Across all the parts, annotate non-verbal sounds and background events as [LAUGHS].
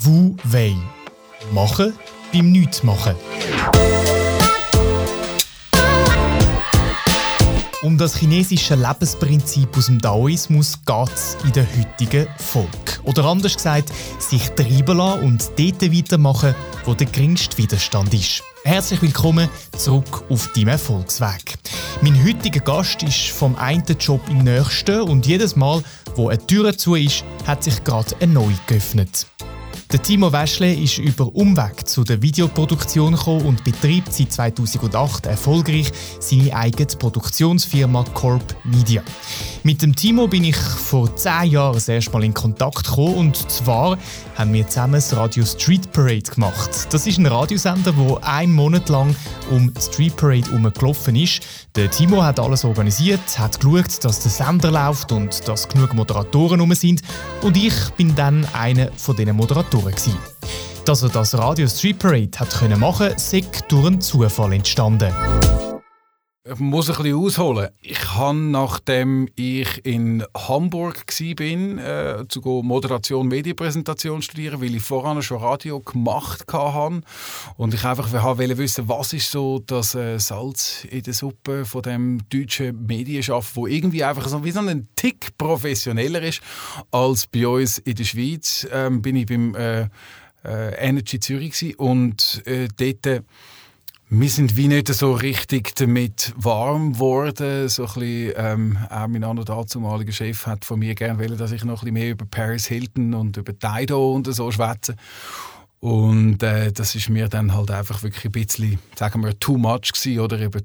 Wu Wei. Machen beim Nichtmachen. Um das chinesische Lebensprinzip aus dem Daoismus geht es in der heutigen Volk. Oder anders gesagt, sich treiben lassen und dort weitermachen, wo der geringste Widerstand ist. Herzlich willkommen zurück auf deinem Erfolgsweg. Mein heutiger Gast ist vom einen Job im nächsten und jedes Mal, wo eine Tür zu ist, hat sich gerade eine neue geöffnet. Der Timo Wäschle ist über Umweg zu der Videoproduktion gekommen und betreibt seit 2008 erfolgreich seine eigene Produktionsfirma Corp Media. Mit dem Timo bin ich vor zehn Jahren das erste Mal in Kontakt gekommen und zwar haben wir zusammen das Radio Street Parade gemacht. Das ist ein Radiosender, der einen Monat lang um Street Parade herumgelaufen ist. Der Timo hat alles organisiert, hat geschaut, dass der Sender läuft und dass genug Moderatoren rum sind und ich bin dann einer von diesen Moderatoren Gewesen. Dass er das Radio Street Parade hat machen konnte, sei durch einen Zufall entstanden. Ich muss ein bisschen ausholen. Ich habe, nachdem ich in Hamburg war, äh, zu Moderation, Medienpräsentation studieren, weil ich vorher schon Radio gemacht habe und ich einfach wollte wissen, was ist so das äh, Salz in der Suppe von dem deutschen Medienschaffen, wo irgendwie einfach so wie so ein Tick professioneller ist als bei uns in der Schweiz. Ähm, bin ich beim äh, äh Energy Zürich und äh, dort wir sind wie nicht so richtig damit warm geworden. So ein bisschen, ähm, auch mein anderer dazumaliger Chef hat von mir gerne wollen, dass ich noch ein bisschen mehr über Paris Hilton und über Dido und so schwätze. Und äh, das ist mir dann halt einfach wirklich ein bisschen, sagen wir, too much gewesen, oder eben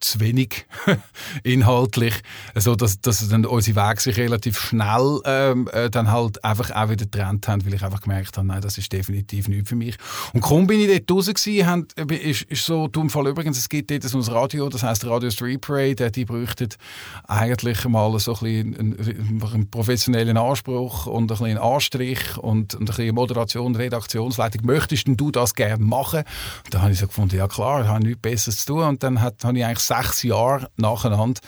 zu wenig [LAUGHS] inhaltlich, so dass, dass dann unsere Wege sich relativ schnell ähm, äh, dann halt einfach auch wieder getrennt haben, weil ich einfach gemerkt habe, nein, das ist definitiv nicht für mich. Und kaum bin ich dort raus gewesen, haben, äh, ist, ist so, du Fall übrigens, es gibt dort so ein Radio, das heißt Radio Street Parade, die bräuchten eigentlich mal so ein bisschen einen, einen professionellen Anspruch und ein einen Anstrich und, und ein bisschen Moderation, Redaktionsleitung. Möchtest du das gerne machen? Und da habe ich so gefunden, ja klar, ich habe nichts Besseres zu tun und dann hat, habe ich eigentlich sechs Jahre nacheinander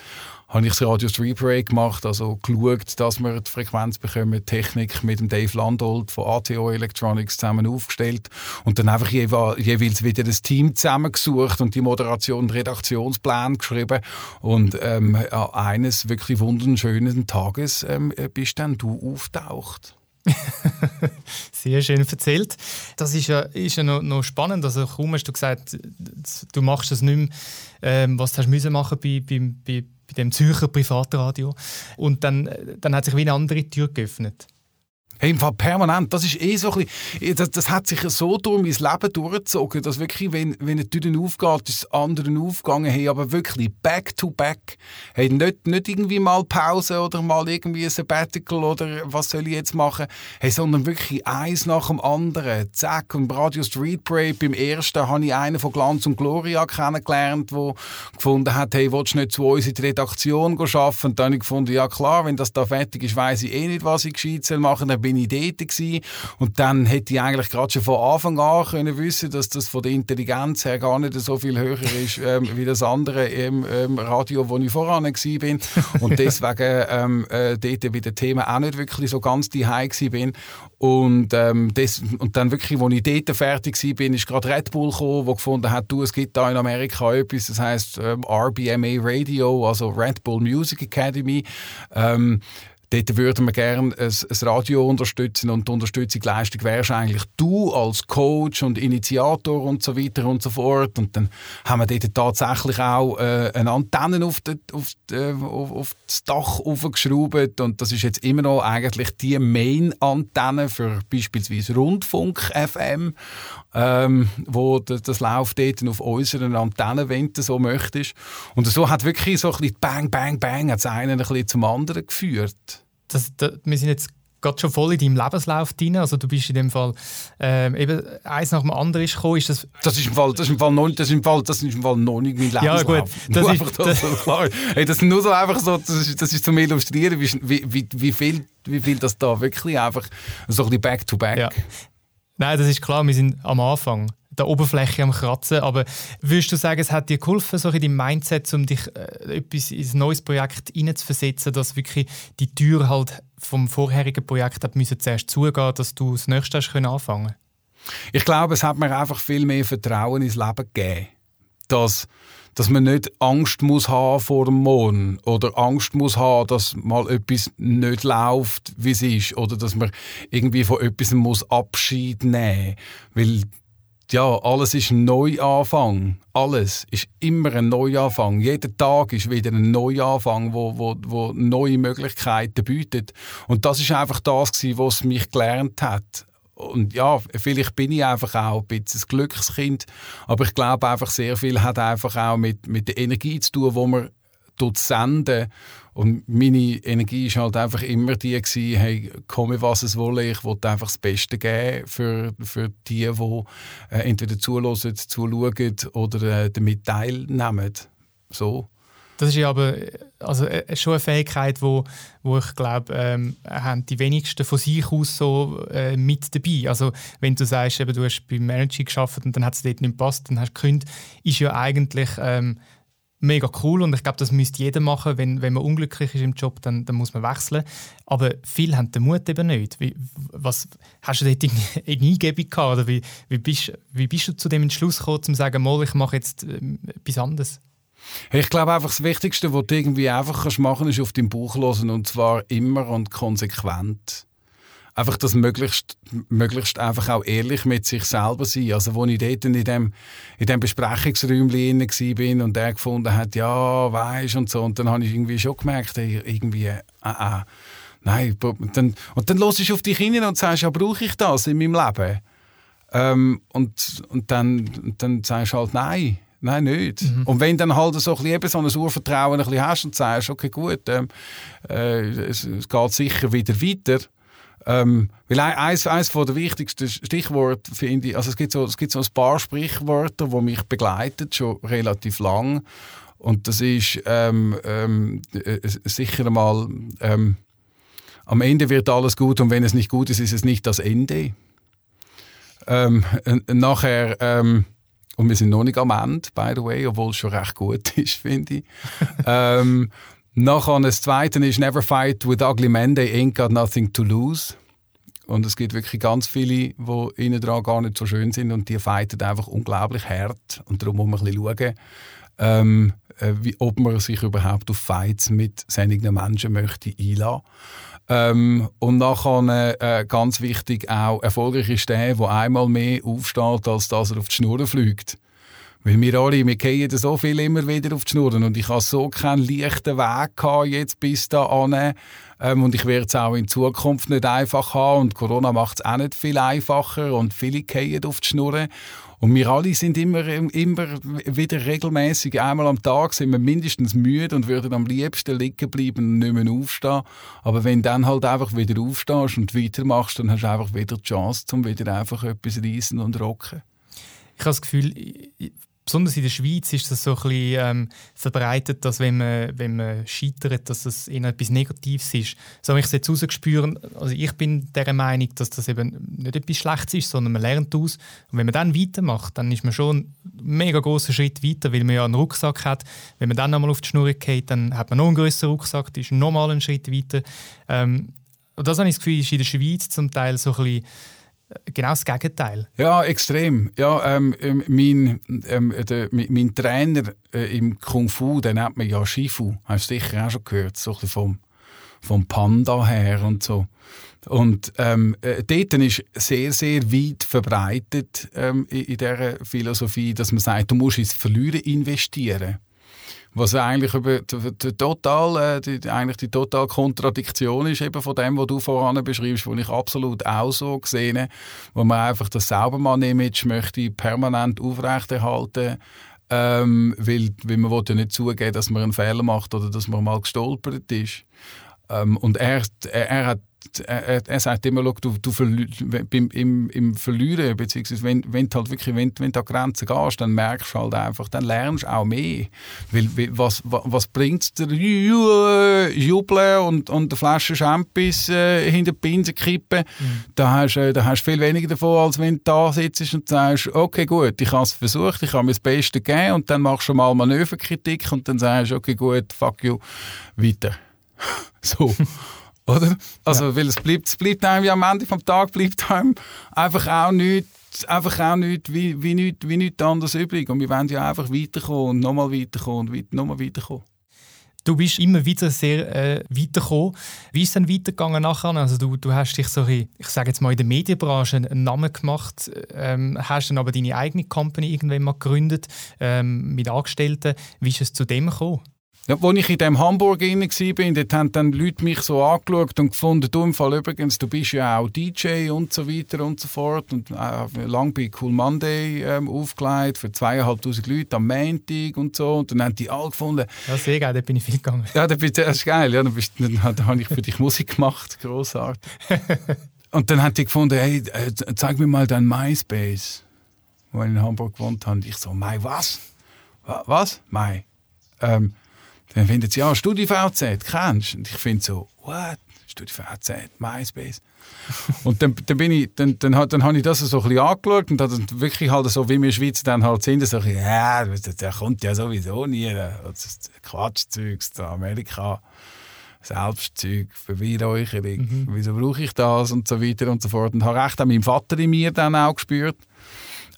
habe ich das Radio Street Break gemacht, also geschaut, dass wir die Frequenz bekommen, Technik mit dem Dave Landolt von ATO Electronics zusammen aufgestellt und dann einfach jeweils wieder das Team zusammengesucht und die Moderation und Redaktionsplan geschrieben und ähm, eines wirklich wunderschönen Tages ähm, bist dann du auftaucht. [LAUGHS] Sehr schön erzählt. Das ist ja, ist ja noch, noch spannend. Also kaum hast du gesagt, du machst das nicht mehr, ähm, was du hast machen bei, bei, bei, bei dem Zürcher Privatradio. Und dann, dann hat sich wie eine andere Tür geöffnet. Im Fall permanent. Das ist eh so ein bisschen, das, das hat sich so durch mein Leben durchgezogen, dass wirklich, wenn, wenn eine Tür aufgeht, ist das andere aufgegangen. Hey, aber wirklich back to back. Hey, nicht, nicht irgendwie mal Pause oder mal irgendwie ein Sabbatical oder was soll ich jetzt machen. Hey, sondern wirklich eins nach dem anderen. Zack. Und Radio Street Parade beim ersten habe ich einen von Glanz und Gloria kennengelernt, der gefunden hat, hey, willst du nicht zu uns in die Redaktion arbeiten? Und dann habe ich gefunden, ja klar, wenn das da fertig ist, weiß ich eh nicht, was ich gescheit machen soll bin ich dort gewesen. Und dann hätte ich eigentlich gerade schon von Anfang an können wissen, dass das von der Intelligenz her gar nicht so viel höher ist [LAUGHS] ähm, wie das andere im ähm, Radio, wo ich voran war. Und [LAUGHS] deswegen ähm, äh, dort wieder Thema auch nicht wirklich so ganz die bin. Und, ähm, das, und dann wirklich, als ich dort fertig war, bin, ist gerade Red Bull gekommen, der gefunden hat, du, es gibt da in Amerika etwas, das heißt ähm, RBMA Radio, also Red Bull Music Academy. Ähm, Dort würden wir gerne ein, ein Radio unterstützen und die Unterstützungsleistung wärst eigentlich du als Coach und Initiator und so weiter und so fort. Und dann haben wir dort tatsächlich auch äh, eine Antenne auf, die, auf, die, äh, auf, auf, das Dach aufgeschraubt und das ist jetzt immer noch eigentlich die Main-Antenne für beispielsweise Rundfunk FM, ähm, wo das, das läuft dort auf unseren Antennen, wenn du so möchtest. Und so hat wirklich so ein bisschen Bang, Bang, Bang hat einen ein bisschen zum anderen geführt das, das, wir sind jetzt gerade schon voll in deinem Lebenslauf drin. Also du bist in dem Fall ähm, eben eins nach dem anderen ist gekommen. Ist das, das ist im Fall, das ist im Fall noch, das ist im Fall, das ist im Fall noch nicht mein Lebenslauf. Ja gut, [LAUGHS] das nur ist das, so klar. Hey, das ist nur so einfach so, das ist, das ist zum Illustrieren, wie, wie, wie, viel, wie viel das da wirklich einfach so ein bisschen back to back. Ja. Nein, das ist klar. Wir sind am Anfang der Oberfläche am Kratzen. Aber würdest du sagen, es hat dir geholfen, so in deinem Mindset, um dich äh, etwas in ein neues Projekt hineinzuversetzen, dass wirklich die Tür halt vom vorherigen Projekt hat müssen zuerst zugehen, dass du das nächste hast können anfangen? Ich glaube, es hat mir einfach viel mehr Vertrauen ins Leben gegeben, dass dass man nicht Angst muss haben vor dem Mond oder Angst muss haben, dass mal etwas nicht läuft, wie es ist, oder dass man irgendwie von etwas muss Abschied nehmen, weil ja, alles ist ein Neuanfang. Alles ist immer ein Neuanfang. Jeder Tag ist wieder ein Neuanfang, wo, wo, wo neue Möglichkeiten bietet. Und das ist einfach das, was mich gelernt hat. Und ja, vielleicht bin ich einfach auch ein bisschen ein Glückskind, aber ich glaube einfach sehr viel hat einfach auch mit, mit der Energie zu tun, wo man senden. Und meine Energie war halt einfach immer die, gewesen, hey, komme was es wolle, ich wollte einfach das Beste geben für, für die, die äh, entweder zuhören, zuschauen oder äh, damit teilnehmen. So. Das ist ja aber also, äh, schon eine Fähigkeit, wo, wo ich glaube, ähm, haben die wenigsten von sich aus so äh, mit dabei. Also wenn du sagst, eben, du hast beim Energy geschafft und dann hat es dort nicht gepasst, dann hast du gekündigt, ist ja eigentlich ähm, mega cool und ich glaube, das müsste jeder machen. Wenn, wenn man unglücklich ist im Job, dann, dann muss man wechseln. Aber viele haben den Mut eben nicht. Wie, was, hast du dort [LAUGHS] eine Eingebung gehabt oder wie, wie, bist, wie bist du zu dem Entschluss gekommen, zu sagen, mal, ich mache jetzt äh, etwas anderes? Ich glaube einfach, das Wichtigste, was du irgendwie einfach machen kannst, ist auf deinen Bauch hören und zwar immer und konsequent. Einfach das möglichst, möglichst einfach auch ehrlich mit sich selber sein. Also, als ich dort in dem, in dem Besprechungsräumchen war und der gefunden hat, ja, weisst und so, und dann habe ich irgendwie schon gemerkt, ey, irgendwie, äh, äh, nein, und dann, und dann hörst du auf dich hin und sagst, ja, brauche ich das in meinem Leben? Ähm, und, und dann, dann sagst du halt, nein. Nein, nicht. Mhm. Und wenn dann halt so ein bisschen, so ein Urvertrauen ein bisschen hast und sagst, okay, gut, ähm, äh, es, es, geht sicher wieder weiter. Ähm, weil eines, eines der wichtigsten Stichworte finde ich, also es gibt, so, es gibt so ein paar Sprichwörter, die mich begleiten, schon relativ lang. Und das ist ähm, ähm, äh, sicher einmal, ähm, am Ende wird alles gut und wenn es nicht gut ist, ist es nicht das Ende. Ähm, nachher, ähm, und wir sind noch nicht am Ende, by the way, obwohl es schon recht gut [LAUGHS] ist, finde ich. Nachher das Zweite ist Never fight with ugly men, they ain't got nothing to lose. Und es gibt wirklich ganz viele, die innen dran gar nicht so schön sind und die fighten einfach unglaublich hart. Und darum muss man ein bisschen schauen, ähm, äh, wie, ob man sich überhaupt auf Fights mit solchen Menschen möchte einlassen ähm, und nachher äh, ganz wichtig auch, erfolgreich ist der, der einmal mehr aufsteht, als dass er auf die Schnur fliegt. Weil wir alle, wir gehen so viel immer wieder auf die Schnurren und ich habe so keinen leichten Weg gehabt jetzt bis dahin. Ähm, und ich werde es auch in Zukunft nicht einfach haben und Corona macht es auch nicht viel einfacher und viele gehen auf die Schnurren. Und wir alle sind immer, immer wieder regelmäßig einmal am Tag sind wir mindestens müde und würden am liebsten liegen bleiben und nicht mehr aufstehen. Aber wenn du dann halt einfach wieder aufstehst und weitermachst, dann hast du einfach wieder die Chance, um wieder einfach etwas reissen und rocken. Ich habe das Gefühl, besonders in der Schweiz ist das so ein bisschen ähm, verbreitet, dass wenn man, wenn man scheitert, dass das eher etwas Negatives ist. So habe ich es jetzt rausgespürt, also ich bin der Meinung, dass das eben nicht etwas Schlechtes ist, sondern man lernt aus. Und wenn man dann weitermacht, dann ist man schon einen mega großen Schritt weiter, weil man ja einen Rucksack hat. Wenn man dann einmal auf die Schnur geht, dann hat man noch einen größeren Rucksack, ist nochmal einen Schritt weiter. Ähm, und das habe ich das Gefühl, ist in der Schweiz zum Teil so ein bisschen genau das Gegenteil. Ja, extrem. Ja, ähm, ähm mein, ähm, der, mein Trainer äh, im Kung Fu, den nennt man ja Shifu, hast du sicher auch schon gehört, so ein vom, vom Panda her und so. Und ähm, äh, dort ist sehr, sehr weit verbreitet ähm, in, in dieser Philosophie, dass man sagt, du musst ins Verlieren investieren. Was eigentlich über die, total, äh, die, eigentlich die totale Kontradiktion ist eben von dem, was du voran beschreibst, wo ich absolut auch so gesehen wo man einfach das Saubermann-Image möchte permanent aufrechterhalten ähm, weil, weil man will ja nicht zugeben, dass man einen Fehler macht oder dass man mal gestolpert ist. Ähm, und er, er, er hat er, er sagt immer, du, du beim, im, im Verlieren, beziehungsweise wenn, wenn du halt wirklich, wenn, wenn du an Grenzen gehst, dann merkst du halt einfach, dann lernst du auch mehr. Weil, was, was bringt es dir? Jubeln und, und eine Flasche Champis äh, hinter die Pinsel kippen, mhm. da hast du äh, da hast viel weniger davon, als wenn du da sitzt und sagst, okay gut, ich habe es versucht, ich habe mir das Beste gegeben und dann machst du mal Manöverkritik und dann sagst du, okay gut, fuck you, weiter. [LAUGHS] so. Oder? Also, ja. weil es bleibt, es bleibt einem ja am Ende des Tages bleibt einem einfach auch nichts, einfach auch nichts, wie, wie, nichts, wie nichts anderes übrig. Und wir wollen ja einfach weiterkommen und nochmal weiterkommen und nochmal weiterkommen. Du bist immer wieder sehr äh, weitergekommen. Wie ist es dann weitergegangen nachher? Also du, du hast dich so, ich sage jetzt mal in der Medienbranche einen Namen gemacht, ähm, hast dann aber deine eigene Company irgendwann mal gegründet ähm, mit Angestellten. Wie ist es zu dem gekommen? Ja, als ich in dem Hamburg war, dort haben dann Leute mich so angeschaut und gefunden, du im Fall übrigens, du bist ja auch DJ und so weiter und so fort. Und äh, lang bei Cool Monday ähm, aufgelegt für zweieinhalbtausend Leute am Montag und so. Und dann haben die alle gefunden. Ja, sehr geil, da bin ich viel gegangen. Ja, das ist geil. Ja, dann, bist, dann, dann habe ich für dich Musik gemacht, großartig. [LAUGHS] und dann haben die gefunden, hey, äh, zeig mir mal dein MySpace, wo ich in Hamburg gewohnt habe. Und ich so, My was? Was? My? Ähm, dann finden sie, ja, StudiVZ, kennst du? Und ich finde so, what? StudiVZ, MySpace. [LAUGHS] und dann, dann, bin ich, dann, dann, dann, dann habe ich das so ein bisschen angeschaut und dann wirklich halt so, wie wir Schweizer dann halt sind, so ja, der kommt ja sowieso nie. Das Quatschzeug, Amerika. Selbstzeug, Verwirrung, mhm. wieso brauche ich das und so weiter und so fort. Und habe recht an meinem Vater in mir dann auch gespürt.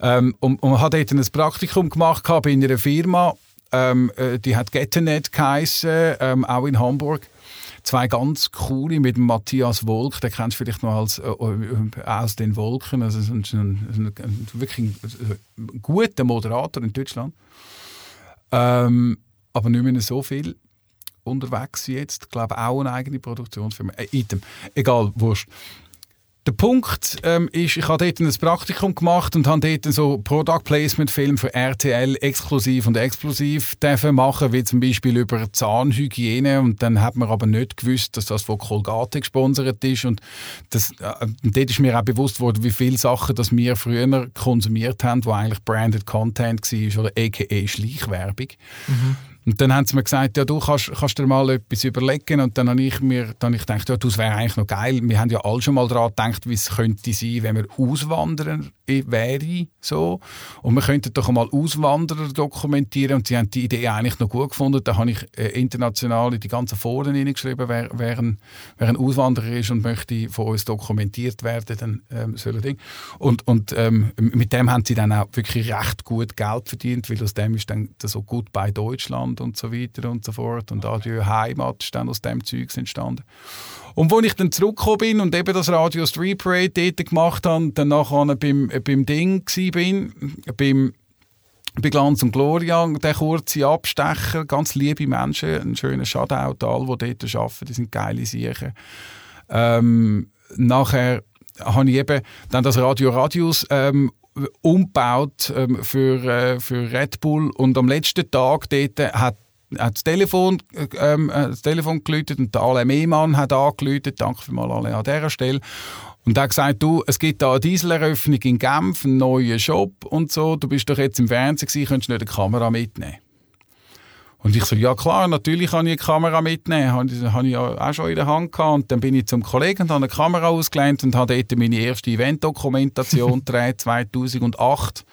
Ähm, und, und habe dort ein Praktikum gemacht bei einer Firma, ähm, äh, die hat Gettenet geheissen, ähm, auch in Hamburg. Zwei ganz coole mit Matthias Wolk, den kennst du vielleicht noch als, äh, äh aus den Wolken, also ein, ein, ein, wirklich ein guter Moderator in Deutschland. Ähm, aber nicht mehr so viel unterwegs jetzt. Ich glaube auch eine eigene Produktionsfirma. Äh, Item. Egal, wurscht. Der Punkt ähm, ist, ich habe dort ein Praktikum gemacht und habe dort so Product Placement Film für RTL exklusiv und explosiv machen, wie zum Beispiel über Zahnhygiene und dann hat man aber nicht gewusst, dass das von Colgate gesponsert ist und, das, äh, dort ist mir auch bewusst worden, wie viele Sachen, das wir früher konsumiert haben, wo eigentlich branded Content war oder aka Schleichwerbung. Mhm. Und dann haben sie mir gesagt, ja, du kannst, kannst dir mal etwas überlegen. Und dann habe ich mir dann ich gedacht, ja, das wäre eigentlich noch geil. Wir haben ja alle schon mal daran gedacht, wie es könnte sein, wenn wir auswandern wäre. So. Und wir könnten doch mal Auswanderer dokumentieren. Und sie haben die Idee eigentlich noch gut gefunden. Da habe ich äh, international in die ganzen Foren hineingeschrieben, wer, wer, ein, wer ein Auswanderer ist und möchte von uns dokumentiert werden, dann ähm, soll Ding. Und, und ähm, mit dem haben sie dann auch wirklich recht gut Geld verdient, weil aus dem ist dann so gut bei Deutschland Deutschland und so weiter und so fort. Und Adieu Heimat ist dann aus dem Zeug entstanden. Und als ich dann zurückgekommen bin und eben das Radio Street Parade dort gemacht habe, dann nachher beim, beim Ding war, beim bei Glanz und Gloria, der kurze Abstecher, ganz liebe Menschen, ein schöner Shoutout all, die dort arbeiten, die sind geile Siechen. Ähm, nachher habe ich eben dann das Radio Radius ähm, umgebaut ähm, für, äh, für Red Bull und am letzten Tag dort hat hat das Telefon, ähm, äh, das Telefon geläutet und der Alain Mehmann hat angeläutet. Danke vielmals Alain an dieser Stelle. Und er hat gesagt, du, es gibt da eine Dieseleröffnung in Genf, einen neuen Shop und so. Du bist doch jetzt im Fernsehen gewesen, könntest du nicht eine Kamera mitnehmen? Und ich so, ja klar, natürlich kann ich eine Kamera mitnehmen. Habe, habe ich ja auch schon in der Hand gehabt. Und dann bin ich zum Kollegen und habe eine Kamera ausgelehnt und habe dort meine erste Event-Dokumentation [LAUGHS] gedreht, 2008.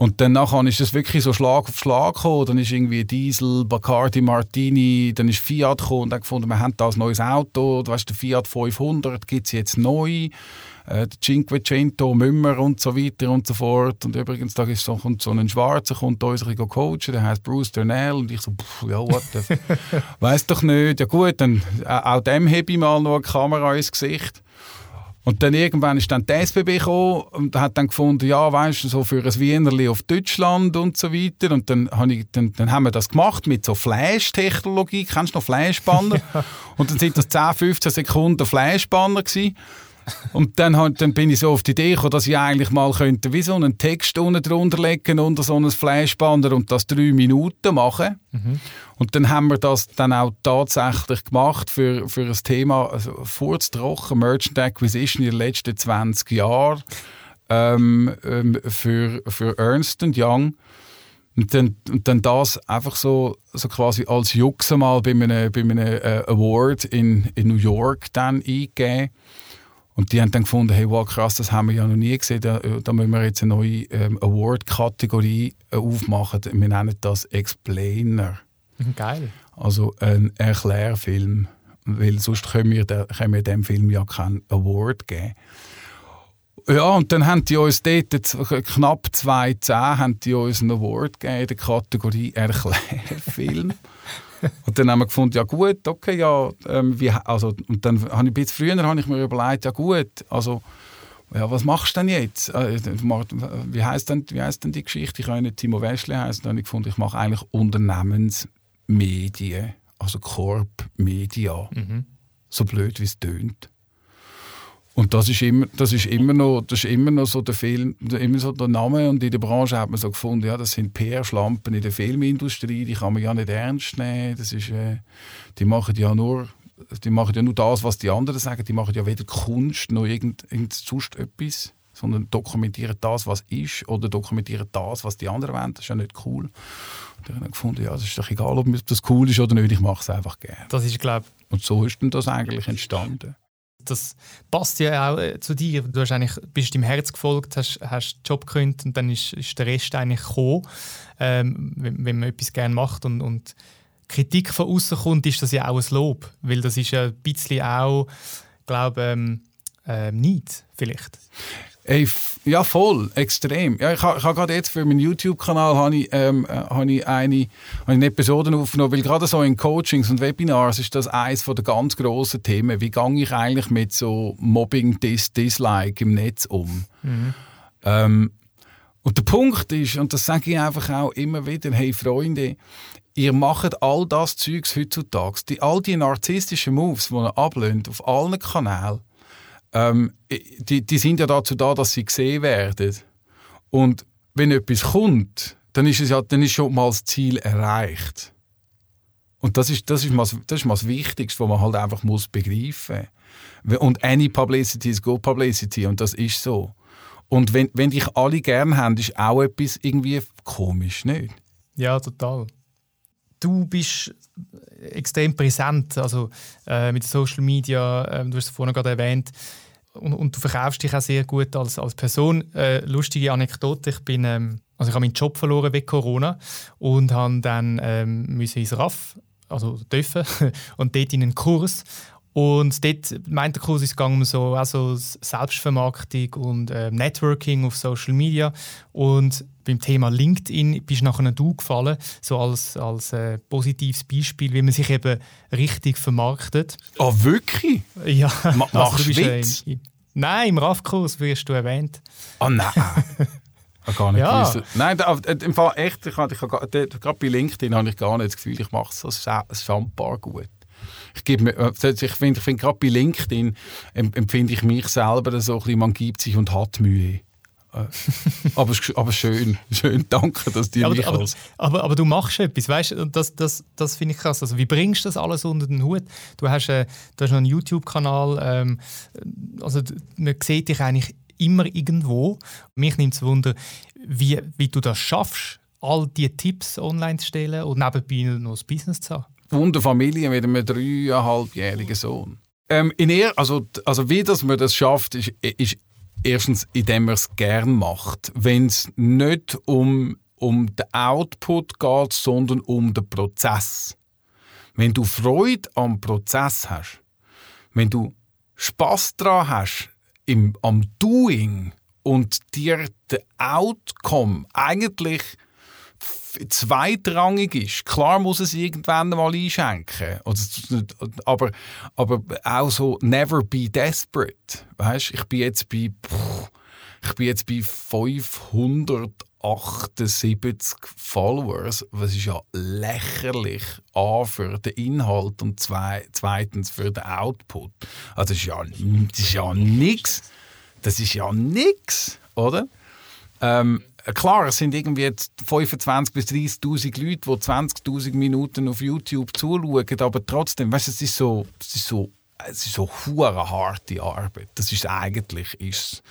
Und dann nachher ist es wirklich so Schlag auf Schlag gekommen. Dann ist irgendwie Diesel, Bacardi, Martini, dann ist Fiat gekommen und dann gefunden, wir haben da ein neues Auto. Du weißt, der Fiat 500 gibt es jetzt neu äh, Cinquecento, Mümmer und so weiter und so fort. Und übrigens, da ist so, kommt so ein Schwarzer, kommt uns ein coachen, der heißt Bruce Durnell und ich so, pff, ja, what the [LAUGHS] Weiß doch nicht. Ja gut, dann äh, auch dem habe ich mal noch eine Kamera ins Gesicht. Und dann irgendwann ist dann die SBB gekommen und hat dann gefunden, ja, weißt du, so für ein Wienerli auf Deutschland und so weiter. Und dann, ich, dann, dann haben wir das gemacht mit so Flash-Technologie. Kennst du noch Flashbanner? [LAUGHS] Und dann sind das 10, 15 Sekunden Flashbanner gewesen. Und dann, dann bin ich so auf die Idee gekommen, dass ich eigentlich mal könnte wie so einen Text unten drunter legen unter so ein Flashbander und das drei Minuten machen. Mhm. Und dann haben wir das dann auch tatsächlich gemacht für, für ein Thema also furztrocken Merchant Acquisition in den letzten 20 Jahren ähm, ähm, für, für Ernst Young. Und dann, und dann das einfach so, so quasi als Jux mal bei einem, bei einem äh, Award in, in New York dann eingegeben. Und die haben dann gefunden, hey, wow, krass, das haben wir ja noch nie gesehen. Da, da müssen wir jetzt eine neue ähm, Award-Kategorie äh, aufmachen. Wir nennen das Explainer. Mhm, geil. Also ein Erklärfilm. Weil sonst können wir, de, können wir dem Film ja keinen Award geben. Ja, und dann haben die uns dort knapp 2010 haben die uns einen Award gegeben in der Kategorie Erklärfilm. [LAUGHS] und dann haben wir gefunden, ja gut, okay, ja, ähm, wie, also, und dann habe ich ein bisschen früher habe ich mir überlegt, ja gut, also, ja, was machst du denn jetzt? Äh, wie heißt denn, wie denn die Geschichte? Ich kann nicht Timo Weschle heißen. Dann habe ich gefunden, ich mache eigentlich Unternehmensmedien, also Corp Media. Mhm. So blöd, wie es tönt. Und das ist immer, das ist immer noch, das ist immer noch so der Film, immer so der Name. Und in der Branche hat man so gefunden, ja, das sind PR-Schlampen in der Filmindustrie, die kann man ja nicht ernst nehmen. Das ist, äh, die machen ja nur, die machen ja nur das, was die anderen sagen. Die machen ja weder Kunst noch irgend, irgend sonst etwas, sondern dokumentieren das, was ist, oder dokumentieren das, was die anderen wollen. Das ist ja nicht cool. Und ich habe gefunden, ja, es ist doch egal, ob das cool ist oder nicht, ich mache es einfach gerne. Das ist, glaube Und so ist dann das eigentlich entstanden das passt ja auch äh, zu dir. Du hast eigentlich, bist deinem Herz gefolgt, hast, hast den Job gekündigt und dann ist, ist der Rest eigentlich gekommen. Ähm, wenn, wenn, man etwas gerne macht und, und Kritik von außen kommt, ist das ja auch ein Lob, weil das ist ja ein bisschen auch, glaube ähm, äh, Neid vielleicht. Ey, ja, voll, extrem. Ja, ich habe ha gerade jetzt für meinen YouTube-Kanal ich, ähm, äh, hab ich eine, hab eine Episode aufgenommen, weil gerade so in Coachings und Webinars ist das eines der ganz grossen Themen. Wie gehe ich eigentlich mit so Mobbing, Dis Dislike im Netz um? Mhm. Ähm, und der Punkt ist, und das sage ich einfach auch immer wieder, hey Freunde, ihr macht all das Zeugs heutzutage, die, all die narzisstischen Moves, die ihr ablehnt auf allen Kanälen, ähm, die, die sind ja dazu da, dass sie gesehen werden. Und wenn etwas kommt, dann ist, es ja, dann ist schon mal das Ziel erreicht. Und das ist, das ist, mal, das ist mal das Wichtigste, was man halt einfach muss begreifen muss. Und any publicity is good publicity. Und das ist so. Und wenn, wenn dich alle gern haben, ist auch etwas irgendwie komisch, nicht? Ja, total. Du bist extrem präsent, also äh, mit Social Media, äh, du hast es vorhin gerade erwähnt, und, und, du verkaufst dich auch sehr gut als, als Person. Äh, lustige Anekdote, ich bin, ähm, also ich habe meinen Job verloren wegen Corona und habe dann ähm, müssen ins RAF, also dürfen, [LAUGHS] und dort in einen Kurs und dort meint der Kurs, es ging um so also Selbstvermarktung und äh, Networking auf Social Media. Und beim Thema LinkedIn bist nachher du gefallen, so als, als äh, positives Beispiel, wie man sich eben richtig vermarktet. Oh, wirklich? Ja. Ma also, machst du Witz? Äh, nein, im RAF-Kurs wirst du erwähnt. Oh nein. Ich [LAUGHS] gar nicht ja. Nein, äh, im Fall echt, ich ich gerade bei LinkedIn habe ich gar nicht das Gefühl, ich mache es so schambar gut ich gebe mir, äh, ich finde, find, gerade bei LinkedIn empfinde ich mich selber so ein bisschen, man gibt sich und hat Mühe. Äh, aber, aber schön, [LAUGHS] schön, danke, dass du mich aber, aber, aber, du machst etwas, weißt du, das, das, das finde ich krass. Also, wie bringst du das alles unter den Hut? Du hast, äh, du hast noch einen YouTube-Kanal, ähm, also man sieht dich eigentlich immer irgendwo. Mich nimmt es Wunder, wie, wie du das schaffst, all diese Tipps online zu stellen und nebenbei noch das Business zu haben bunte Familie mit einem dreieinhalbjährigen Sohn. Ähm, in er, also, also wie das man das schafft, ist, ist erstens, indem man es gern macht. Wenn es nicht um, um den Output geht, sondern um den Prozess. Wenn du Freude am Prozess hast, wenn du Spaß daran hast im, am Doing und dir der Outcome eigentlich zweitrangig ist. Klar muss es irgendwann mal einschenken. Aber, aber auch so never be desperate. Weißt, ich bin jetzt bei, ich bin jetzt bei 500 78 Followers, was ist ja lächerlich A für den Inhalt und zwei, zweitens für den Output. Also das ist ja, das ist ja nichts. Das ist ja nichts, oder? Ähm, klar, es sind irgendwie 25.000 bis 30.000 Leute, die 20.000 Minuten auf YouTube zuschauen, aber trotzdem, weißt, es ist so, es ist so, es ist so harte Arbeit. Das ist eigentlich ist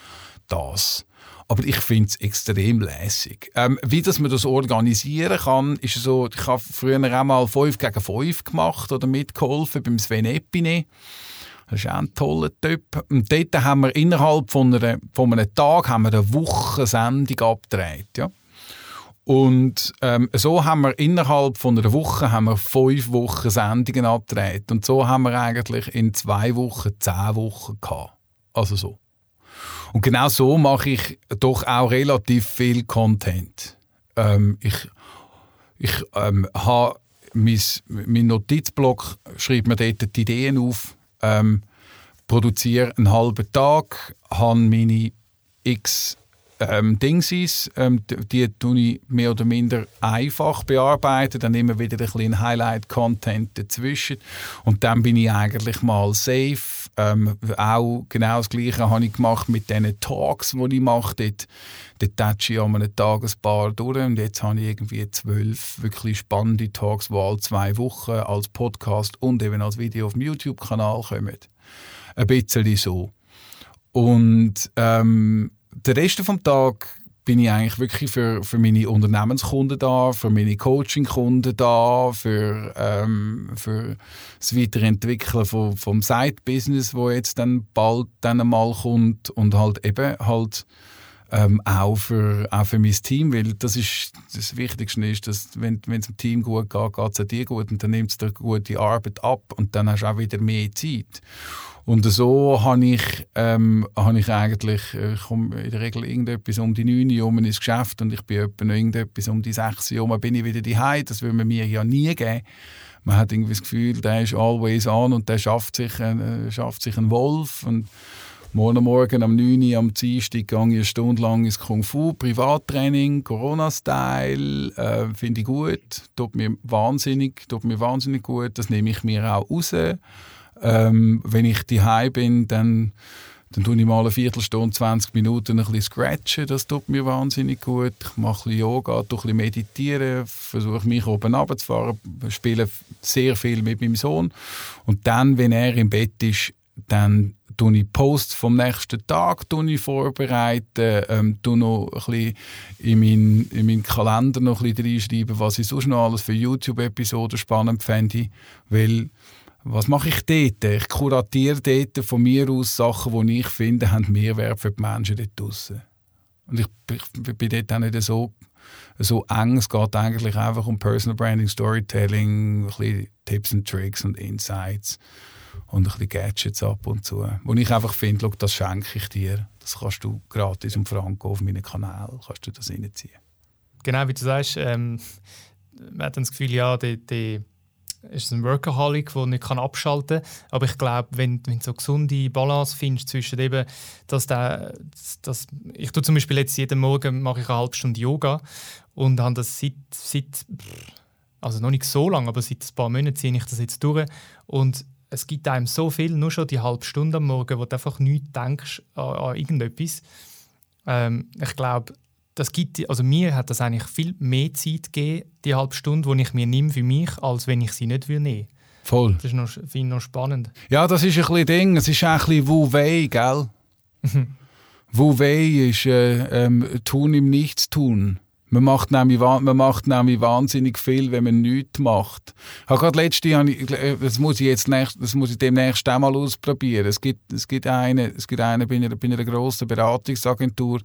das. Aber ich finde es extrem lässig. Ähm, wie dass man das organisieren kann, ist so, ich habe früher auch mal 5 gegen 5 gemacht oder mitgeholfen beim Sven Epine. Das ist auch ein toller Typ. Und dort haben wir innerhalb von, einer, von einem Tag haben wir eine Woche Sendung abgedreht. Ja? Und ähm, so haben wir innerhalb von einer Woche haben wir fünf Wochen Sendungen abgedreht. Und so haben wir eigentlich in zwei Wochen zehn Wochen gehabt. Also so. Und genau so mache ich doch auch relativ viel Content. Ähm, ich ich ähm, habe mein, mein Notizblock, schreibe mir dort die Ideen auf, ähm, produziere einen halben Tag, habe meine x ähm, Dingsies, ähm, die tue ich mehr oder minder einfach bearbeiten, dann immer wieder ein bisschen Highlight-Content dazwischen und dann bin ich eigentlich mal safe. Ähm, auch genau das Gleiche habe ich gemacht mit diesen Talks, die ich mache. Dort, dort touche ich an einem Tag ein paar durch und jetzt habe ich irgendwie zwölf wirklich spannende Talks, die alle zwei Wochen als Podcast und eben als Video auf dem YouTube-Kanal kommen. Ein bisschen so. Und ähm, den Rest vom Tag bin ich eigentlich wirklich für, für meine Unternehmenskunden da, für meine Coaching-Kunden da, für, ähm, für das Weiterentwickeln von, vom Side-Business, wo jetzt dann bald dann mal kommt und halt eben halt ähm, auch, für, auch für mein Team, weil das ist das Wichtigste ist, dass wenn es dem Team gut geht, geht es dir gut und dann nimmt es dir gute Arbeit ab und dann hast du auch wieder mehr Zeit. Und so habe ich, ähm, habe ich eigentlich, äh, ich komme in der Regel irgendetwas um die 9 Uhr ins Geschäft und ich bin etwa noch irgendetwas um die 6 Uhr bin ich wieder daheim. Das würde man mir ja nie geben. Man hat irgendwie das Gefühl, der ist always on und der schafft sich, äh, schafft sich einen Wolf. Und morgen Morgen am 9 Uhr am Dienstag gehe ich eine Stunde lang ins Kung Fu, Privattraining, Corona-Style, äh, finde ich gut, tut mir wahnsinnig, tut mir wahnsinnig gut, das nehme ich mir auch raus. Ähm, wenn ich daheim bin, dann, dann tue ich mal eine Viertelstunde, 20 Minuten ein bisschen scratchen. Das tut mir wahnsinnig gut. Ich mache ein bisschen Yoga, ein bisschen meditieren, versuche mich oben runterzufahren, spiele sehr viel mit meinem Sohn. Und dann, wenn er im Bett ist, dann tue ich Posts vom nächsten Tag ich vorbereiten, ähm, tue noch ein bisschen in meinen, in meinen Kalender noch ein bisschen reinschreiben, was ich sonst noch alles für YouTube-Episoden spannend fände, weil was mache ich dort? Ich kuratiere dort von mir aus Sachen, die ich finde, haben Mehrwert für die Menschen dort draussen. Und ich, ich bin dort auch nicht so, so eng. Es geht eigentlich einfach um Personal Branding, Storytelling, ein bisschen Tipps und Tricks und Insights und ein bisschen Gadgets ab und zu. Wo ich einfach finde, das schenke ich dir. Das kannst du gratis und franco auf meinen Kanal kannst du das reinziehen. Genau, wie du sagst, ähm, man hat das Gefühl, ja, die, die ist ein Workaholic, der nicht abschalten kann. Aber ich glaube, wenn, wenn du so gesunde Balance findest zwischen eben, dass der, dass, ich tue zum Beispiel jetzt jeden Morgen mache ich eine halbe Stunde Yoga und habe das seit, seit also noch nicht so lange, aber seit ein paar Monaten ziehe ich das jetzt durch und es gibt einem so viel, nur schon die halbe Stunde am Morgen, wo du einfach nicht denkst an, an irgendetwas. Ähm, ich glaube, das gibt, also mir hat das eigentlich viel mehr Zeit gegeben, die halbe Stunde, die ich mir nehme für mich, als wenn ich sie nicht nehmen Voll. Das ist noch, finde ich noch spannend. Ja, das ist ein bisschen Ding. Es ist ein bisschen Wu Wei, gell? [LAUGHS] Wu Wei ist äh, ähm, tun im Nichts tun. Man macht, nämlich, man macht nämlich wahnsinnig viel, wenn man nichts macht. Ich habe gerade letzte, äh, das muss ich jetzt nächst, das muss ich demnächst auch mal ausprobieren. Es gibt, es gibt eine, es gibt eine bei einer, bei einer grossen Beratungsagentur,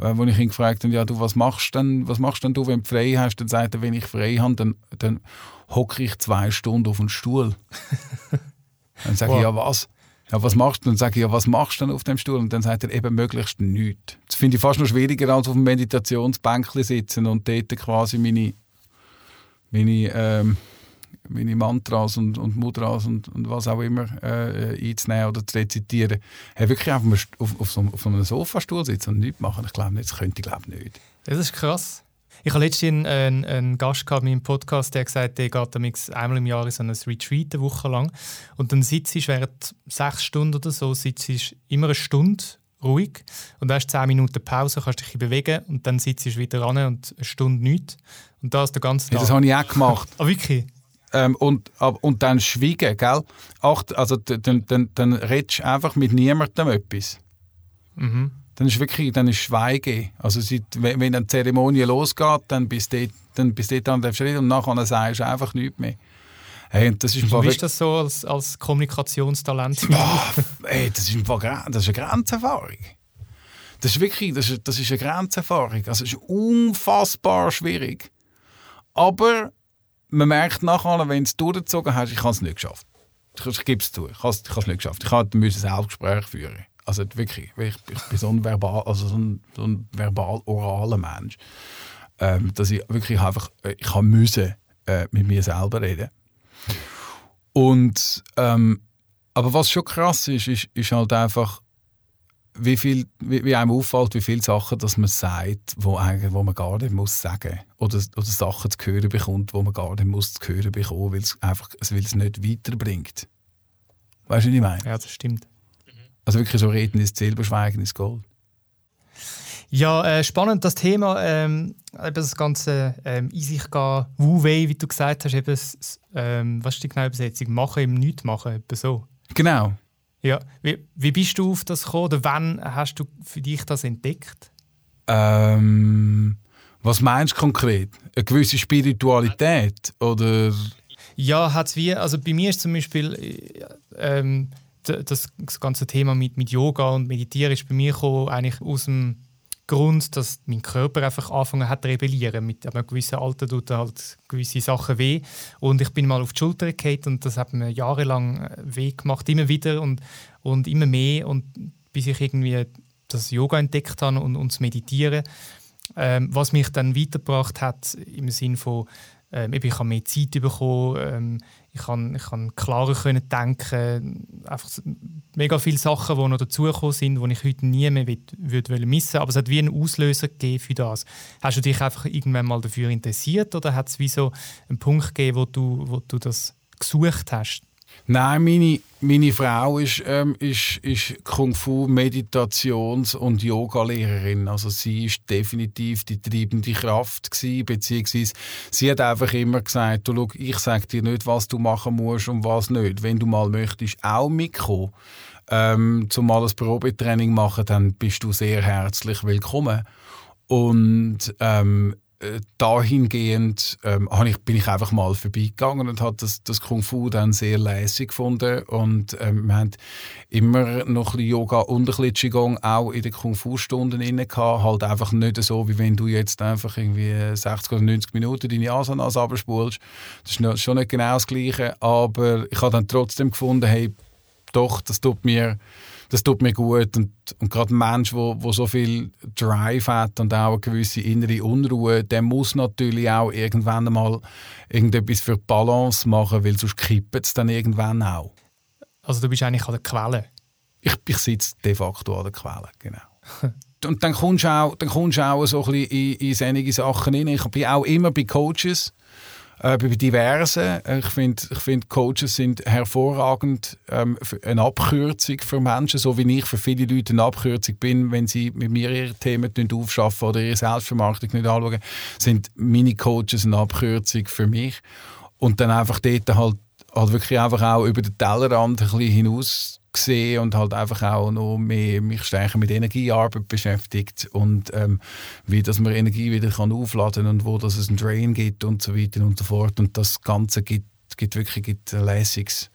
äh, wo ich ihn gefragt habe, ja, du, was machst denn, was machst denn du, wenn du frei hast? Dann sagt er, wenn ich frei habe, dann, dann hocke ich zwei Stunden auf einen Stuhl. [LAUGHS] dann sage ich, ja, was? Ja, was machst du? Dann sage ich, ja, was machst du denn auf dem Stuhl? Und dann sagt er eben möglichst nichts. Das finde ich fast noch schwieriger, als auf einem Meditationsbänkchen sitzen und dort quasi meine, meine ähm, meine Mantras und, und Mudras und, und was auch immer äh, einzunehmen oder zu rezitieren. Hey, wirklich einfach auf, auf, so, auf einem Sofastuhl sitzen und nichts machen, ich glaube nicht, das könnte ich glaube nicht. Das ist krass. Ich hatte letztens einen, einen Gast gehabt in meinem Podcast, der gesagt hat, der geht einmal im Jahr in so ein Retreat, eine Woche lang. Und dann sitzt du während sechs Stunden oder so, sitzt immer eine Stunde ruhig und dann hast du zehn Minuten Pause, kannst dich bewegen und dann sitzt du wieder ran und eine Stunde nichts. Und das der ganze Tag. Ja, das habe ich auch gemacht. [LAUGHS] ah, wirklich? Ähm, und, und dann schweigen, gell? Acht, also dann, dann, dann redest du einfach mit niemandem etwas. Mhm. Dann ist wirklich dann ist Schweigen. Also seit, wenn, wenn eine Zeremonie losgeht, dann bist du dann bist du dort an der Schritt und nachher sagst du einfach nichts mehr. Hey, das ist Wie ist das so als, als Kommunikationstalent? Boah, ey, das, ist das ist eine Grenzerfahrung. Das ist wirklich das ist, das ist eine Grenzerfahrung. Also es ist unfassbar schwierig. Aber man merkt nachher, wenn du es durchgezogen hast, ich habe es nicht geschafft. Ich, ich gebe es zu, ich habe es nicht geschafft. Ich musste ein Selbstgespräch führen. Also wirklich, ich, ich bin so ein verbal, also so ein, so ein verbal-oraler Mensch, ähm, dass ich wirklich einfach, äh, ich habe müssen äh, mit mir selber reden. Und ähm, aber was schon krass ist, ist, ist halt einfach, wie, viel, wie, wie einem auffällt, wie viele Sachen dass man sagt, wo, wo man gar nicht muss sagen oder, oder Sachen zu hören bekommt, wo man gar nicht muss zu hören bekommen, weil es einfach weil es nicht weiterbringt. Weißt du, was ich meine? Ja, das stimmt. Also wirklich so reden ist Silber, schweigen ist Gold. Ja, äh, spannend das Thema, ähm, eben das ganze ähm, in sich gehen, Wu-Wei, wie du gesagt hast, eben, ähm, was ist die genaue Übersetzung? Machen im Nichts machen, eben so. Genau. Ja, wie, wie bist du auf das gekommen oder wann hast du für dich das entdeckt? Ähm, was meinst du konkret? Eine gewisse Spiritualität oder? Ja, hat's wie, also bei mir ist zum Beispiel äh, ähm, das, ganze Thema mit, mit Yoga und Meditieren ist bei mir eigentlich aus dem Grund, dass mein Körper einfach angefangen hat zu rebellieren. Mit einem gewissen Alter tut halt gewisse Sachen weh. Und ich bin mal auf die Schulter gefallen und das hat mir jahrelang äh, weh gemacht, immer wieder und, und immer mehr. Und bis ich irgendwie das Yoga entdeckt habe und, und das Meditieren, ähm, was mich dann weitergebracht hat im Sinne von, ähm, ich habe mehr Zeit bekommen, ähm, ich kann, ich kann klarer können denken, einfach mega viele Sachen, die noch dazugekommen sind, die ich heute nie mehr würde missen Aber es hat wie einen Auslöser gegeben für das. Hast du dich einfach irgendwann mal dafür interessiert oder hat es wie so einen Punkt gegeben, wo du, wo du das gesucht hast? Nein, meine, meine Frau ist, ähm, ist, ist Kung Fu Meditations- und Yoga-Lehrerin. Also sie ist definitiv die treibende Kraft gewesen, beziehungsweise sie hat einfach immer gesagt, du, schau, ich sage dir nicht, was du machen musst und was nicht. Wenn du mal möchtest, auch mitkommen, ähm, zum mal ein Probetraining machen, dann bist du sehr herzlich willkommen. Und ähm, äh, dahingehend ähm, bin ich einfach mal vorbeigegangen und habe das, das Kung Fu dann sehr lässig gefunden. Und ähm, wir haben immer noch ein bisschen Yoga und ein bisschen Qigong auch in den Kung Fu Stunden inne halt einfach nicht so, wie wenn du jetzt einfach irgendwie 60 oder 90 Minuten deine Asanas abspulst. Das ist schon nicht genau das Gleiche, aber ich habe dann trotzdem gefunden, hey, doch, das tut mir das tut mir gut. Und, und gerade ein Mensch, der so viel Drive hat und auch eine gewisse innere Unruhe, der muss natürlich auch irgendwann einmal irgendetwas für die Balance machen, weil sonst kippt es dann irgendwann auch. Also du bist eigentlich an der Quelle? Ich, ich sitze de facto an der Quelle, genau. [LAUGHS] und dann kommst du auch, dann kommst du auch so ein bisschen in, in solche Sachen rein. Ich bin auch immer bei Coaches, äh, bei diversen. Ich finde, ich find, Coaches sind hervorragend ähm, eine Abkürzung für Menschen, so wie ich für viele Leute eine Abkürzung bin, wenn sie mit mir ihre Themen aufschaffen oder ihre Selbstvermarktung nicht anschauen, sind meine Coaches eine Abkürzung für mich. Und dann einfach dort halt, halt wirklich einfach auch über den Tellerrand ein bisschen hinaus gesehen und halt einfach auch noch mehr mich stärker mit Energiearbeit beschäftigt und ähm, wie dass man Energie wieder kann aufladen und wo dass es einen Drain gibt und so weiter und so fort und das Ganze gibt, gibt wirklich gibt ein lässiges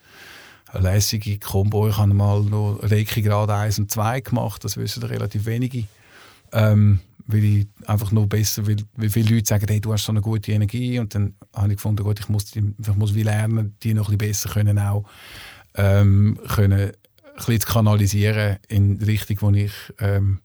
eine lässige Kombo. Ich habe mal noch Reiki Grad 1 und 2 gemacht, das wissen relativ wenige. Ähm, weil ich einfach noch besser, weil, weil viele Leute sagen, hey, du hast so eine gute Energie und dann habe ich gefunden, gut, ich muss, ich muss wie lernen, die noch ein bisschen besser können auch ähm, können bisschen zu kanalisieren in die Richtung, wo ich, ähm,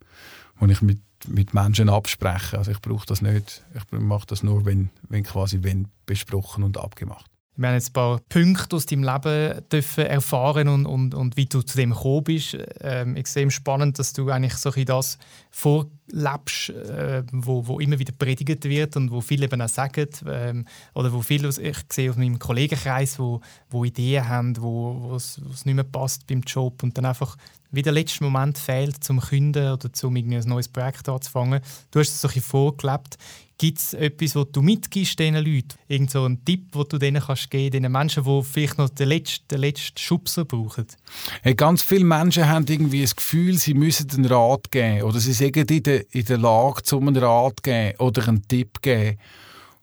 wo ich mit, mit Menschen abspreche. Also ich brauche das nicht. Ich mache das nur, wenn, wenn quasi wenn besprochen und abgemacht. Wir haben jetzt ein paar Punkte aus deinem Leben dürfen erfahren und, und, und wie du zu dem gekommen bist. Ähm, extrem spannend, dass du eigentlich so das vorlebst, äh, wo, wo immer wieder predigt wird und wo viele eben auch sagen, ähm, oder wo viele, ich sehe aus meinem Kollegenkreis, wo, wo Ideen haben, wo, es nicht mehr passt beim Job und dann einfach wie der letzte Moment fehlt, zum Künden oder zum ein neues Projekt anzufangen. Du hast es so ein vorgelebt. Gibt es etwas, was du mitgibst diesen Leuten? Irgend so einen Tipp, den du denen kannst geben den Menschen, die vielleicht noch den letzten, den letzten Schubser brauchen? Hey, ganz viele Menschen haben irgendwie das Gefühl, sie müssen einen Rat geben oder sie sind in der, in der Lage, um einen Rat zu geben oder einen Tipp zu geben.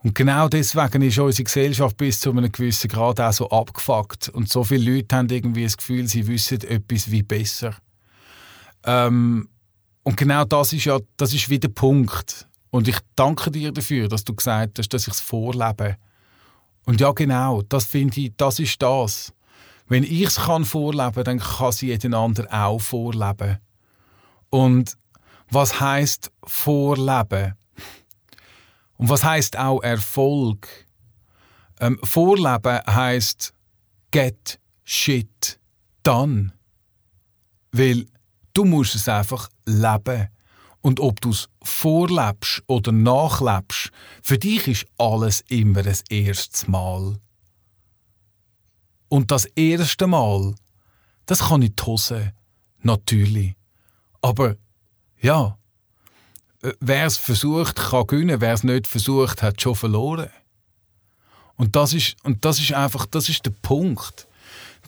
Und genau deswegen ist unsere Gesellschaft bis zu einem gewissen Grad auch so abgefuckt. Und so viele Leute haben irgendwie das Gefühl, sie wissen etwas wie besser. Ähm, und genau das ist ja das ist wieder der Punkt. Und ich danke dir dafür, dass du gesagt hast, dass ich es vorlebe. Und ja, genau, das finde ich, das ist das. Wenn ich es kann vorleben, dann kann es jeder andere auch vorleben. Und was heißt vorleben? Und was heißt auch Erfolg? Ähm, Vorleben heißt get shit done. Weil du musst es einfach leben. Und ob du es vorlebst oder nachlebst, für dich ist alles immer das erste Mal. Und das erste Mal, das kann ich Hose, natürlich. Aber ja, äh, wer es versucht, kann gewinnen. Wer es nicht versucht, hat schon verloren. Und das ist, und das ist einfach, das ist der Punkt.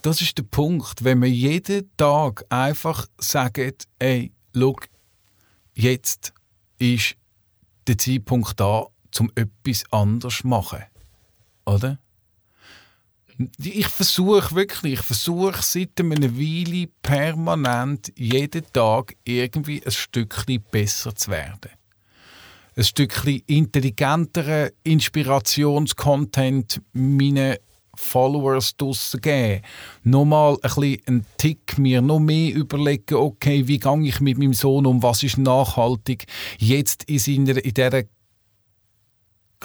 Das ist der Punkt, wenn wir jeden Tag einfach sagen, ey, schau, jetzt ist der Zeitpunkt da, um etwas anderes zu machen. Oder? Ich versuche wirklich, ich versuche seit einer Weile permanent jeden Tag irgendwie ein Stückchen besser zu werden. Ein Stückchen intelligenteren Inspirationscontent meinen Followers draussen geben. Nochmal ein einen Tick mir noch mehr überlegen, okay, wie gehe ich mit meinem Sohn um, was ist nachhaltig jetzt in, seiner, in dieser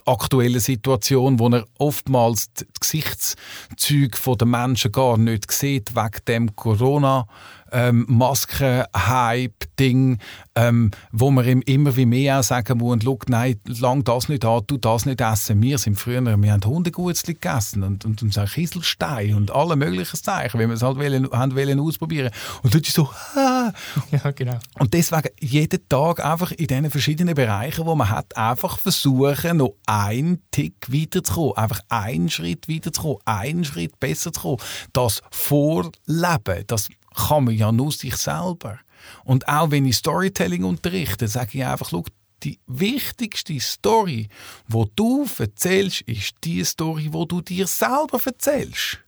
aktuellen Situation, wo er oftmals die Gesichtszüge der Menschen gar nicht sieht, wegen dem Corona ähm, Masken-Hype-Ding, ähm, wo man ihm immer wie mehr auch sagen muss, schau, nein, lang das nicht an, du das nicht essen. Wir sind früher, wir haben Hundegutzli gegessen und, und, und Kieselstein und alle möglichen Zeichen, wenn wir es halt wollen, haben wollen ausprobieren. Und dort ist so, ah. [LAUGHS] Ja, genau. Und deswegen jeden Tag einfach in diesen verschiedenen Bereichen, wo man hat, einfach versuchen, noch einen Tick weiterzukommen, einfach einen Schritt weiterzukommen, einen Schritt besser zu kommen. Das Vorleben, das kann man ja nur sich selber. Und auch wenn ich Storytelling unterrichte, sage ich einfach, schau, die wichtigste Story, wo du erzählst, ist die Story, wo du dir selber erzählst.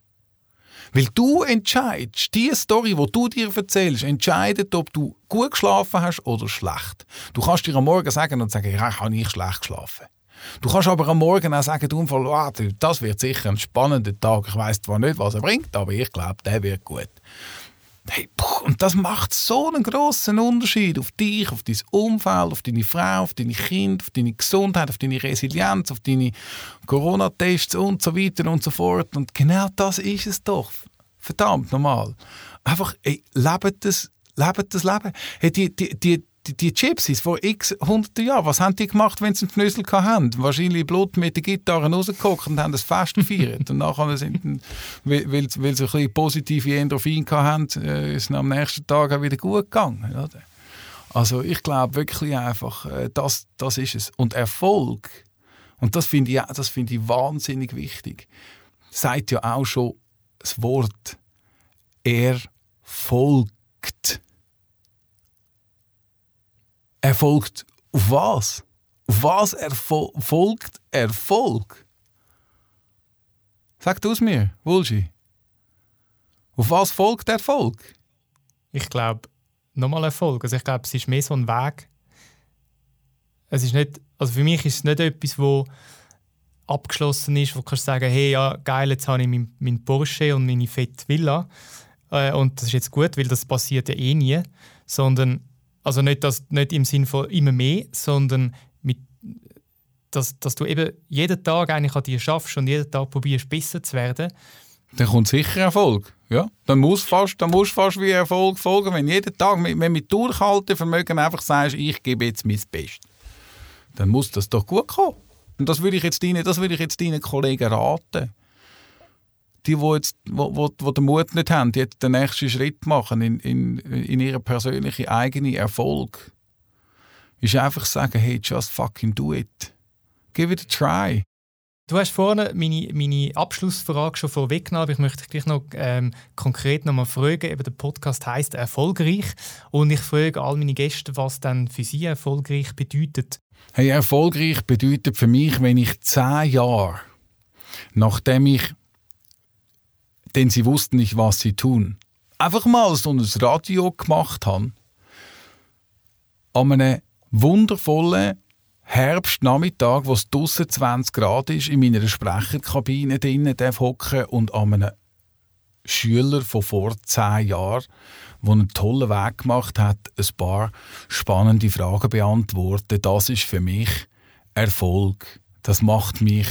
Weil du entscheidest, die Story, wo du dir erzählst, entscheidet, ob du gut geschlafen hast oder schlecht. Du kannst dir am Morgen sagen und sagen, ja, ich habe nicht schlecht geschlafen. Du kannst aber am Morgen auch sagen, du, das wird sicher ein spannender Tag. Ich weiß zwar nicht, was er bringt, aber ich glaube, der wird gut. Hey, und das macht so einen großen Unterschied auf dich, auf dein Umfeld, auf deine Frau, auf deine Kinder, auf deine Gesundheit, auf deine Resilienz, auf deine Corona-Tests und so weiter und so fort. Und genau das ist es doch. Verdammt normal. Einfach, ey, lebt das, lebt das Leben. Hey, die, die, die, die, die Gypsies vor x hunderten Jahren, was haben die gemacht, wenn sie einen Knüssel hatten? Wahrscheinlich Blut mit der Gitarre rausgeguckt und haben das Fest gefeiert. und nachher [LAUGHS] sind, weil, weil, sie ein bisschen positive Endorphine hatten, äh, ist es am nächsten Tag auch wieder gut gegangen. Oder? Also ich glaube wirklich einfach, äh, das, das ist es. Und Erfolg, und das finde ich, find ich wahnsinnig wichtig, sagt ja auch schon das Wort, er folgt. Erfolgt auf was? Auf was erfol folgt Erfolg? Sag du es mir, Wulschi. Auf was folgt Erfolg? Ich glaube, nochmal Erfolg. Also ich glaube, es ist mehr so ein Weg. Es ist nicht, also für mich ist es nicht etwas, wo abgeschlossen ist, wo du kannst sagen, hey, ja, geil, jetzt habe ich meinen mein Porsche und meine fette Villa äh, und das ist jetzt gut, weil das passiert ja eh nie, sondern also nicht, das, nicht im Sinne von immer mehr, sondern mit, dass, dass du eben jeden Tag eigentlich an dir schaffst und jeden Tag probierst, besser zu werden. Dann kommt sicher Erfolg. Ja, dann muss fast, dann musst fast wie Erfolg folgen, wenn jeden Tag, wenn du mit Durchhaltevermögen einfach sagst, ich gebe jetzt mein Bestes. Dann muss das doch gut kommen. Und das würde ich jetzt deinen, das würde ich jetzt deinen Kollegen raten. Die, die, jetzt, wo, wo, wo den Mut nicht haben, die jetzt den nächsten Schritt machen in, in, in ihren persönlichen eigenen Erfolg, ist einfach sagen, hey, just fucking do it. Give it a try. Du hast vorne meine, meine Abschlussfrage schon vorweggenommen, aber ich möchte dich gleich noch ähm, konkret noch mal fragen. Eben der Podcast heißt erfolgreich und ich frage all meine Gäste, was dann für sie erfolgreich bedeutet. Hey, erfolgreich bedeutet für mich, wenn ich zehn Jahre, nachdem ich, denn sie wussten nicht, was sie tun, einfach mal so ein Radio gemacht habe, an einem wundervollen Herbstnachmittag, wo es draussen 20 Grad ist, in meiner Sprecherkabine drinnen hocken und an einem Schüler von vor zehn Jahren, der einen tollen Weg gemacht hat, ein paar spannende Fragen beantworten. Das ist für mich Erfolg. Das macht mich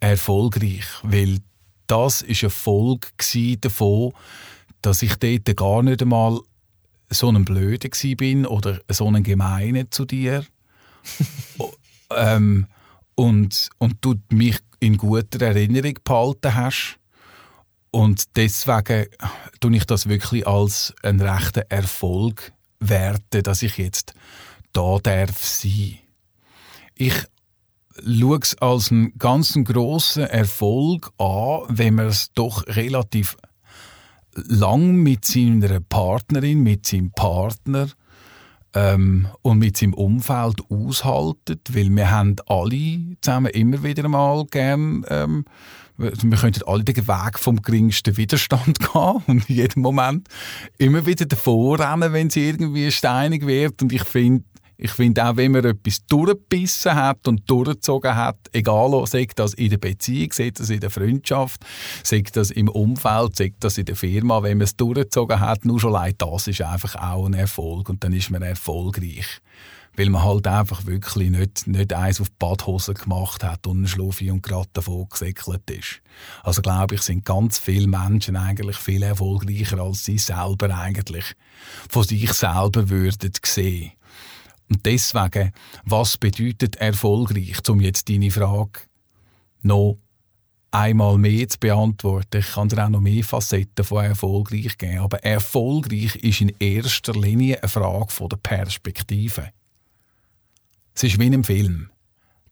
erfolgreich, weil das ist eine Folge davon, dass ich dort gar nicht einmal so ein Blöde bin oder so ein Gemeine zu dir [LAUGHS] ähm, und, und du mich in guter Erinnerung behalten hast. Und deswegen tue ich das wirklich als einen rechten Erfolg werte, dass ich jetzt da darf sein. Ich schaue es als einen ganz grossen Erfolg an, wenn man es doch relativ lang mit seiner Partnerin, mit seinem Partner ähm, und mit seinem Umfeld aushalten, weil wir haben alle zusammen immer wieder mal gern ähm, wir könnten alle den Weg vom geringsten Widerstand [LAUGHS] gehen und in jedem Moment immer wieder davor rennen, wenn es irgendwie steinig wird. Und ich finde, ich finde auch, wenn man etwas durchgebissen hat und durchgezogen hat, egal ob das in der Beziehung, sei das in der Freundschaft, sei das im Umfeld, sei das in der Firma, wenn man es durchgezogen hat, nur schon leid, das ist einfach auch ein Erfolg und dann ist man erfolgreich. Weil man halt einfach wirklich nicht, nicht eins auf die Badhose gemacht hat und ein Schluffi und gerade davon gesäckelt ist. Also glaube ich, sind ganz viele Menschen eigentlich viel erfolgreicher als sie selber eigentlich von sich selber würden sehen. Und deswegen, was bedeutet erfolgreich, um jetzt deine Frage noch einmal mehr zu beantworten. Ich kann dir auch noch mehr Facetten von erfolgreich geben. Aber erfolgreich ist in erster Linie eine Frage der Perspektive. Es ist wie in einem Film.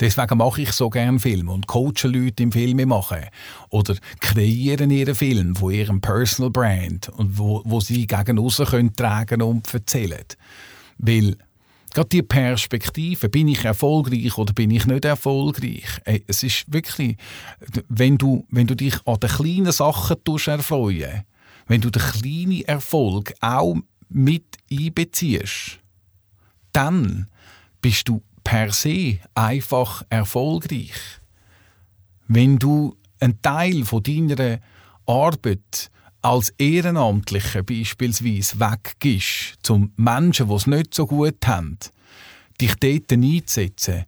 Deswegen mache ich so gerne Filme und coache Leute im Filme machen. Oder kreieren ihren Film von ihrem Personal Brand und wo, wo sie gegen aussen können tragen und erzählen. Weil Gerade die Perspektive, bin ich erfolgreich oder bin ich nicht erfolgreich? Es ist wirklich, wenn du, wenn du dich an den kleinen Sachen erfreuen wenn du den kleinen Erfolg auch mit einbeziehst, dann bist du per se einfach erfolgreich. Wenn du einen Teil von deiner Arbeit als Ehrenamtlicher beispielsweise weggibst, zum Menschen, die es nicht so gut haben, dich dort einzusetzen,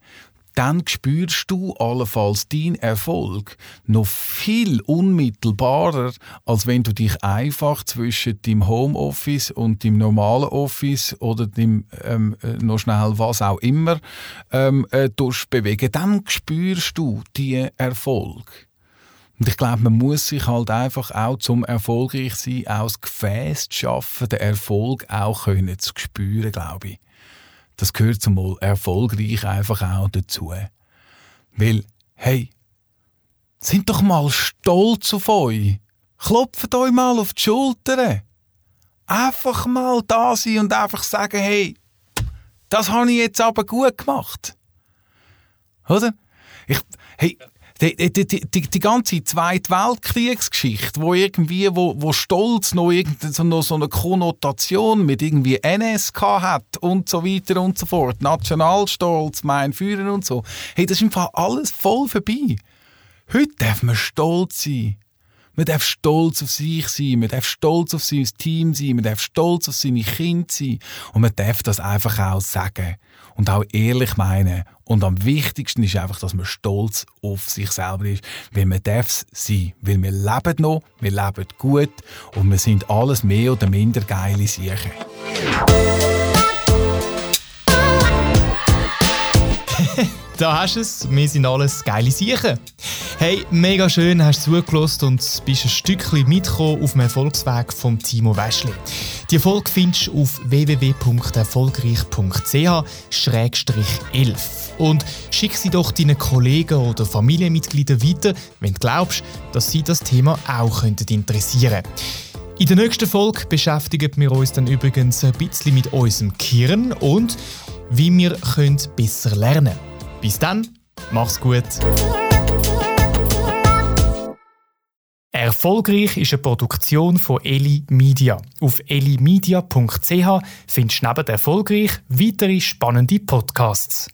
dann spürst du allenfalls deinen Erfolg noch viel unmittelbarer, als wenn du dich einfach zwischen dem Homeoffice und dem normalen Office oder dem ähm, äh, noch schnell was auch immer ähm, äh, bewegen. Dann spürst du diesen Erfolg. Und ich glaube, man muss sich halt einfach auch zum erfolgreich sein, auch das Gefäß zu schaffen, den Erfolg auch können zu spüren, glaube ich. Das gehört zum erfolgreich einfach auch dazu. Weil, hey, sind doch mal stolz auf euch. Klopft euch mal auf die Schultern. Einfach mal da sein und einfach sagen, hey, das habe ich jetzt aber gut gemacht. Oder? Ich, hey, die, die, die, die, ganze Zweite Weltkriegsgeschichte, wo irgendwie, wo, wo Stolz noch, so, noch so eine Konnotation mit irgendwie NSK hat und so weiter und so fort, Nationalstolz, mein Führer und so, hey, das ist einfach alles voll vorbei. Heute darf man stolz sein. Man darf stolz auf sich sein, man darf stolz auf sein Team sein, man darf stolz auf seine Kinder sein und man darf das einfach auch sagen. und auch ehrlich meinen. Und am wichtigsten ist einfach, dass man stolz auf sich selber ist, weil man darf sein, weil wir leben noch, wir leben gut und wir sind alles mehr oder minder geile Siechen. Da hast du es. Wir sind alles geile Siechen. Hey, mega schön, hast du zugelassen und bist ein Stückchen mitgekommen auf dem Erfolgsweg von Timo Wäschli. Die Folge findest du auf www.erfolgreich.ch-11 und schick sie doch deinen Kollegen oder Familienmitgliedern weiter, wenn du glaubst, dass sie das Thema auch interessieren könnten. In der nächsten Folge beschäftigen wir uns dann übrigens ein bisschen mit unserem Kirn und wie wir besser lernen können. Bis dann, mach's gut. Erfolgreich ist eine Produktion von Eli Media. Auf elimedia.ch findest du neben Erfolgreich weitere spannende Podcasts.